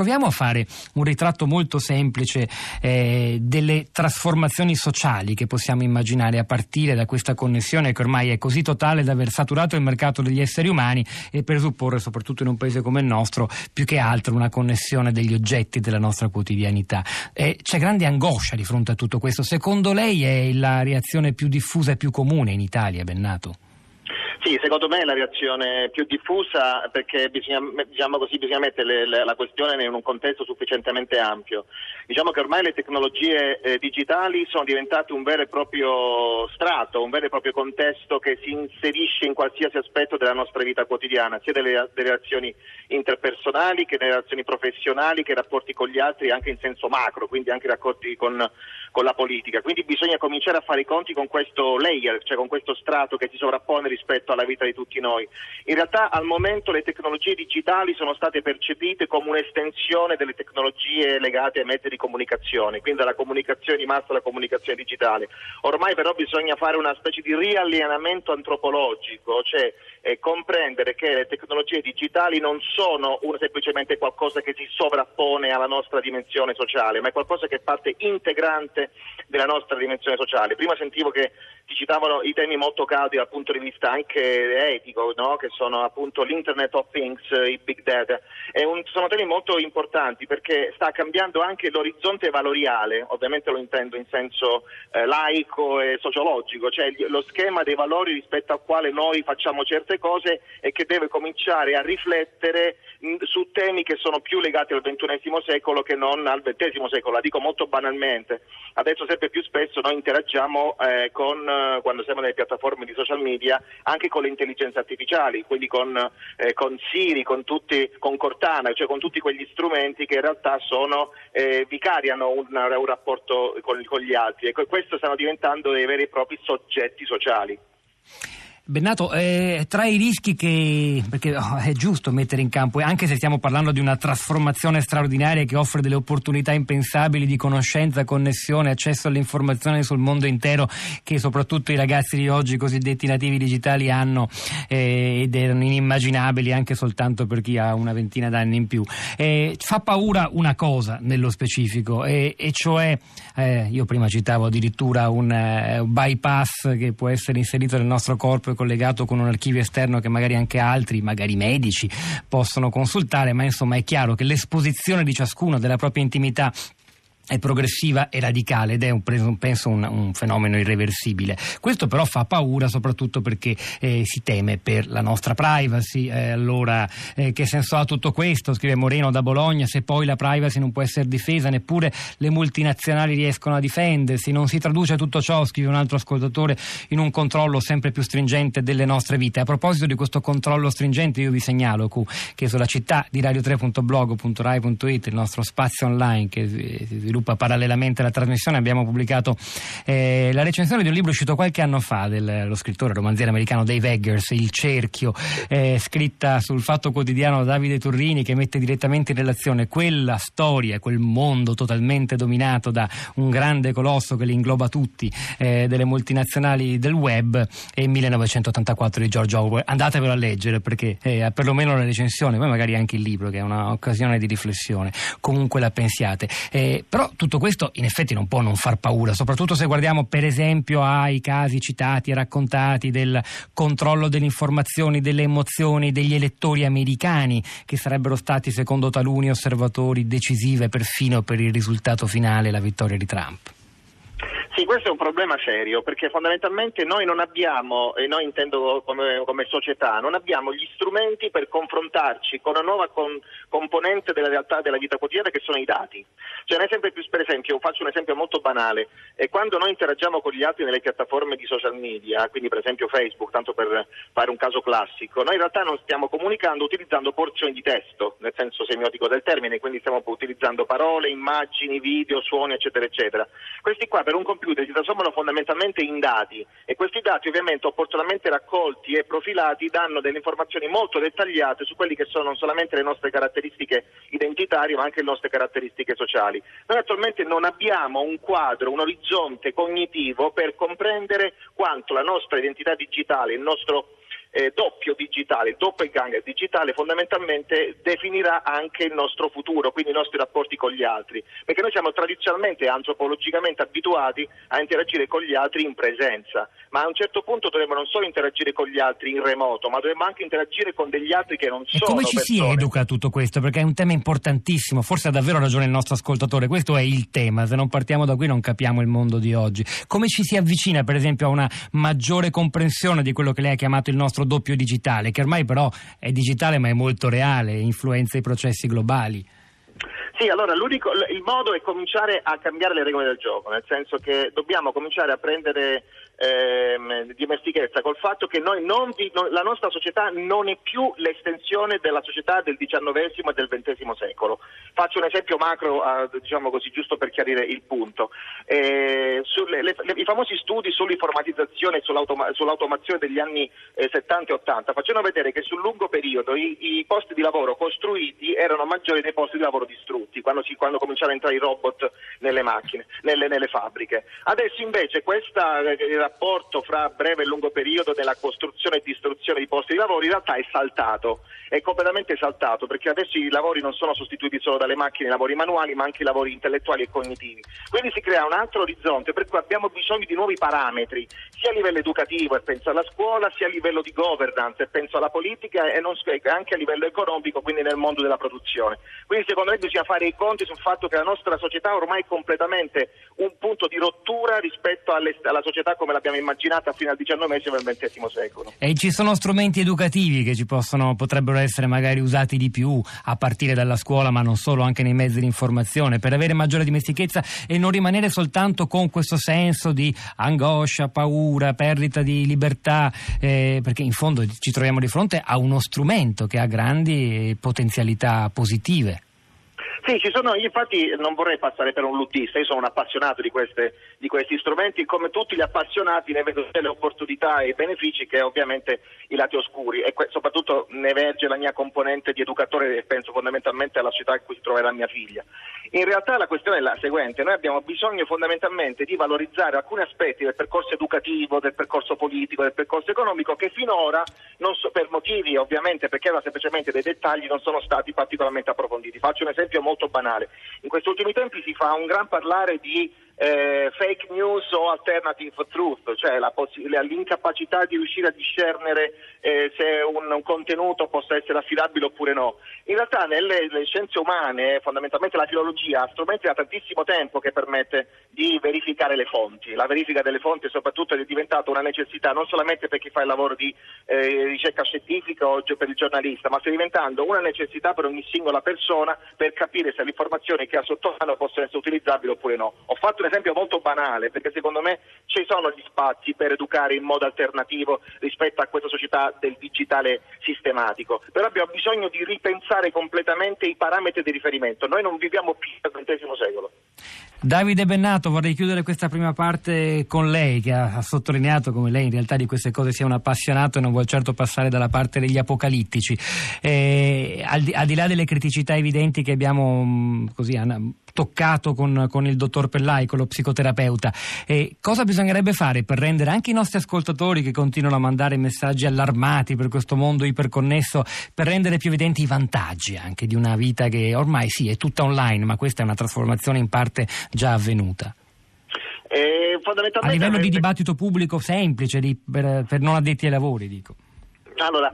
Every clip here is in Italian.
Proviamo a fare un ritratto molto semplice eh, delle trasformazioni sociali che possiamo immaginare a partire da questa connessione che ormai è così totale da aver saturato il mercato degli esseri umani e presupporre, soprattutto in un paese come il nostro, più che altro una connessione degli oggetti della nostra quotidianità. Eh, c'è grande angoscia di fronte a tutto questo. Secondo lei è la reazione più diffusa e più comune in Italia, Bennato? Sì, secondo me è la reazione più diffusa perché bisogna, diciamo così, bisogna mettere le, la questione in un contesto sufficientemente ampio. Diciamo che ormai le tecnologie eh, digitali sono diventate un vero e proprio strato, un vero e proprio contesto che si inserisce in qualsiasi aspetto della nostra vita quotidiana, sia delle, delle relazioni interpersonali che delle relazioni professionali, che rapporti con gli altri anche in senso macro, quindi anche rapporti con, con la politica. Quindi bisogna cominciare a fare i conti con questo layer, cioè con questo strato che si sovrappone rispetto alla vita di tutti noi. In realtà al momento le tecnologie digitali sono state percepite come un'estensione delle tecnologie legate ai mezzi di comunicazione, quindi dalla comunicazione di massa alla comunicazione digitale. Ormai però bisogna fare una specie di riallineamento antropologico, cioè eh, comprendere che le tecnologie digitali non sono un, semplicemente qualcosa che si sovrappone alla nostra dimensione sociale, ma è qualcosa che è parte integrante della nostra dimensione sociale. Prima sentivo che si citavano i temi molto caldi dal punto di vista anche etico, no? che sono appunto l'Internet of Things, i big data. Un, sono temi molto importanti perché sta cambiando anche l'orizzonte valoriale, ovviamente lo intendo in senso eh, laico e sociologico, cioè lo schema dei valori rispetto al quale noi facciamo certe queste cose e che deve cominciare a riflettere su temi che sono più legati al XXI secolo che non al XX secolo. La dico molto banalmente. Adesso sempre più spesso noi interagiamo eh, con, eh, quando siamo nelle piattaforme di social media anche con le intelligenze artificiali, quindi con, eh, con Siri, con, tutti, con Cortana, cioè con tutti quegli strumenti che in realtà sono, eh, vicariano un, un rapporto con, con gli altri e questo stanno diventando dei veri e propri soggetti sociali. Bennato, eh, tra i rischi che, perché oh, è giusto mettere in campo, anche se stiamo parlando di una trasformazione straordinaria che offre delle opportunità impensabili di conoscenza, connessione, accesso alle informazioni sul mondo intero che soprattutto i ragazzi di oggi, cosiddetti nativi digitali, hanno eh, ed erano inimmaginabili anche soltanto per chi ha una ventina d'anni in più. Eh, fa paura una cosa nello specifico, e cioè, eh, io prima citavo addirittura un uh, bypass che può essere inserito nel nostro corpo collegato con un archivio esterno che magari anche altri, magari medici, possono consultare, ma insomma è chiaro che l'esposizione di ciascuno della propria intimità è progressiva e radicale ed è un, penso un, un, fenomeno irreversibile. Questo però fa paura soprattutto perché eh, si teme per la nostra privacy. Eh, allora, eh, che senso ha tutto questo? Scrive Moreno da Bologna, se poi la privacy non può essere difesa, neppure le multinazionali riescono a difendersi. Non si traduce tutto ciò, scrive un altro ascoltatore, in un controllo sempre più stringente delle nostre vite. A proposito di questo controllo stringente, io vi segnalo che sulla città di radio3.blog.rai.it, il nostro spazio online che si sviluppa sviluppa parallelamente alla trasmissione. Abbiamo pubblicato eh, la recensione di un libro uscito qualche anno fa dello scrittore romanziere americano Dave Eggers, Il cerchio, eh, scritta sul Fatto Quotidiano da Davide Turrini, che mette direttamente in relazione quella storia, quel mondo totalmente dominato da un grande colosso che li ingloba tutti, eh, delle multinazionali del web, e 1984 di George Orwell. Andatevelo a leggere perché eh, perlomeno la recensione, poi magari anche il libro, che è un'occasione di riflessione. Comunque la pensiate. Eh, però tutto questo in effetti non può non far paura, soprattutto se guardiamo per esempio ai casi citati e raccontati del controllo delle informazioni, delle emozioni degli elettori americani, che sarebbero stati secondo taluni osservatori decisive perfino per il risultato finale, la vittoria di Trump. Sì, questo è un problema serio perché fondamentalmente noi non abbiamo, e noi intendo come, come società, non abbiamo gli strumenti per confrontarci con una nuova con, componente della realtà della vita quotidiana che sono i dati. Cioè, un esempio per esempio, faccio un esempio molto banale, e quando noi interagiamo con gli altri nelle piattaforme di social media, quindi per esempio Facebook, tanto per fare un caso classico, noi in realtà non stiamo comunicando utilizzando porzioni di testo, nel senso semiotico del termine, quindi stiamo utilizzando parole, immagini, video, suoni, eccetera, eccetera. Questi qua per un computer computer si trasformano fondamentalmente in dati e questi dati ovviamente opportunamente raccolti e profilati danno delle informazioni molto dettagliate su quelle che sono non solamente le nostre caratteristiche identitarie ma anche le nostre caratteristiche sociali. Noi attualmente non abbiamo un quadro, un orizzonte cognitivo per comprendere quanto la nostra identità digitale, il nostro eh, doppio digitale, il doppelganger digitale fondamentalmente definirà anche il nostro futuro, quindi i nostri rapporti con gli altri, perché noi siamo tradizionalmente antropologicamente abituati a interagire con gli altri in presenza, ma a un certo punto dovremmo non solo interagire con gli altri in remoto, ma dovremmo anche interagire con degli altri che non e sono come ci persone. si educa a tutto questo? Perché è un tema importantissimo, forse ha davvero ragione il nostro ascoltatore, questo è il tema, se non partiamo da qui non capiamo il mondo di oggi. Come ci si avvicina per esempio a una maggiore comprensione di quello che lei ha chiamato il nostro doppio digitale, che ormai però è digitale ma è molto reale, influenza i processi globali? Sì, allora l'unico, il modo è cominciare a cambiare le regole del gioco, nel senso che dobbiamo cominciare a prendere ehm, dimestichezza col fatto che vi, non, la nostra società non è più l'estensione della società del XIX e del XX secolo. Faccio un esempio macro, eh, diciamo così, giusto per chiarire il punto. Eh, sulle, le, le, I famosi studi sull'informatizzazione e sull'automa, sull'automazione degli anni eh, 70 e 80 facevano vedere che sul lungo periodo i, i, posti di lavoro costruiti erano maggiori dei posti di lavoro distrutti, quando, si, quando cominciarono a entrare i robot nelle macchine, nelle, nelle fabbriche. Adesso invece questa eh, rapporto fra breve e lungo periodo della costruzione e distruzione di posti di lavoro in realtà è saltato, è completamente saltato perché adesso i lavori non sono sostituiti solo dalle macchine, i lavori manuali ma anche i lavori intellettuali e cognitivi. Quindi si crea un altro orizzonte per cui abbiamo bisogno di nuovi parametri, sia a livello educativo e penso alla scuola, sia a livello di governance e penso alla politica e non, anche a livello economico, quindi nel mondo della produzione. Quindi secondo me bisogna fare i conti sul fatto che la nostra società ormai è completamente un punto di rottura rispetto alle, alla società come l'abbiamo immaginata fino al XIX e al XX secolo. E ci sono strumenti educativi che ci possono, potrebbero essere magari usati di più a partire dalla scuola, ma non solo, anche nei mezzi di informazione, per avere maggiore dimestichezza e non rimanere soltanto con questo senso di angoscia, paura, perdita di libertà, eh, perché in fondo ci troviamo di fronte a uno strumento che ha grandi potenzialità positive. Sì, ci sono, infatti non vorrei passare per un luttista, io sono un appassionato di, queste, di questi strumenti, come tutti gli appassionati ne vedo le opportunità e benefici che ovviamente i lati oscuri e que- soprattutto ne emerge la mia componente di educatore e penso fondamentalmente alla città in cui si troverà mia figlia. In realtà la questione è la seguente, noi abbiamo bisogno fondamentalmente di valorizzare alcuni aspetti del percorso educativo, del percorso politico, del percorso economico che finora, so, per motivi ovviamente perché erano semplicemente dei dettagli, non sono stati particolarmente approfonditi. Faccio un esempio molto banale. In questi ultimi tempi si fa un gran parlare di eh, fake news o alternative truth, cioè la poss- l'incapacità di riuscire a discernere eh, se un, un, contenuto possa essere affidabile oppure no. In realtà nelle, nelle, scienze umane, fondamentalmente la filologia, ha strumenti da tantissimo tempo che permette di verificare le fonti. La verifica delle fonti soprattutto è diventata una necessità non solamente per chi fa il lavoro di eh, ricerca scientifica o per il giornalista, ma sta diventando una necessità per ogni singola persona per capire se le informazioni che ha sotto mano possono essere utilizzabili oppure no. Ho fatto esempio molto banale, perché secondo me ci sono gli spazi per educare in modo alternativo rispetto a questa società del digitale sistematico, però abbiamo bisogno di ripensare completamente i parametri di riferimento. Noi non viviamo più nel XX secolo. Davide Bennato, vorrei chiudere questa prima parte con lei, che ha, sottolineato come lei in realtà di queste cose sia un appassionato e non vuol certo passare dalla parte degli apocalittici. Eh, al, di, al, di, là delle criticità evidenti che abbiamo mm, così, toccato con, con, il dottor Pellai, con lo psicoterapeuta. E cosa bisognerebbe fare per rendere anche i nostri ascoltatori che continuano a mandare messaggi allarmati per questo mondo iperconnesso, per rendere più evidenti i vantaggi anche di una vita che ormai sì è tutta online, ma questa è una trasformazione in parte già avvenuta? Eh, a livello di dibattito pubblico semplice di, per, per non addetti ai lavori, dico. Allora,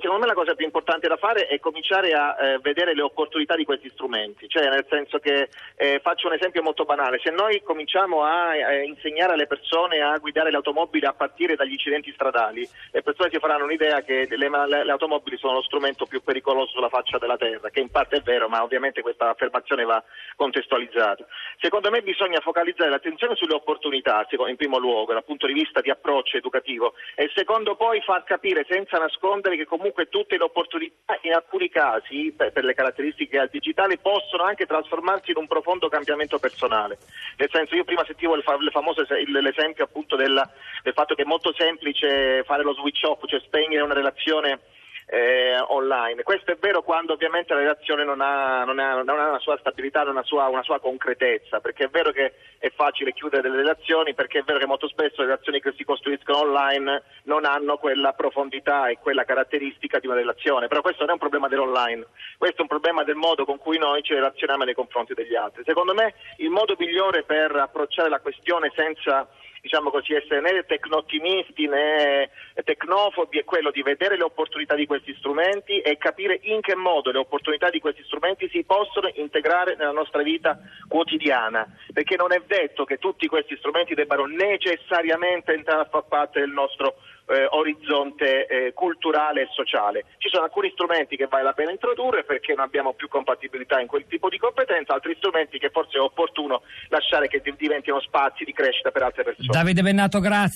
secondo me la cosa più importante da fare è cominciare a eh, vedere le opportunità di questi strumenti, cioè nel senso che eh, faccio un esempio molto banale, se noi cominciamo a, a insegnare alle persone a guidare le automobili a partire dagli incidenti stradali, le persone si faranno un'idea che le, le, le automobili sono lo strumento più pericoloso sulla faccia della terra, che in parte è vero, ma ovviamente questa affermazione va contestualizzata. Secondo me bisogna focalizzare l'attenzione sulle opportunità, in primo luogo, dal punto di vista di approccio educativo, e secondo poi far capire senza nascondere che comunque tutte le opportunità in alcuni casi, per, le caratteristiche al digitale, possono anche trasformarsi in un profondo cambiamento personale. Nel senso, io prima sentivo il famoso l'esempio appunto del, del fatto che è molto semplice fare lo switch off, cioè spegnere una relazione eh, online. Questo è vero quando ovviamente la relazione non ha, non ha, non ha una sua stabilità, una sua, una sua, concretezza, perché è vero che è facile chiudere delle relazioni, perché è vero che molto spesso le relazioni che si costruiscono online non hanno quella profondità e quella caratteristica di una relazione, però questo non è un problema dell'online, questo è un problema del modo con cui noi ci relazioniamo nei confronti degli altri. Secondo me il modo migliore per approcciare la questione senza diciamo così, essere né tecno-ottimisti né tecnofobi è quello di vedere le opportunità di questi strumenti e capire in che modo le opportunità di questi strumenti si possono integrare nella nostra vita quotidiana, perché non è detto che tutti questi strumenti debbano necessariamente entrare a far parte del nostro eh, orizzonte eh, culturale e sociale. Ci sono alcuni strumenti che vale la pena introdurre perché non abbiamo più compatibilità in quel tipo di competenza, altri strumenti che forse è opportuno lasciare che diventino spazi di crescita per altre persone. Davide Bennato, grazie.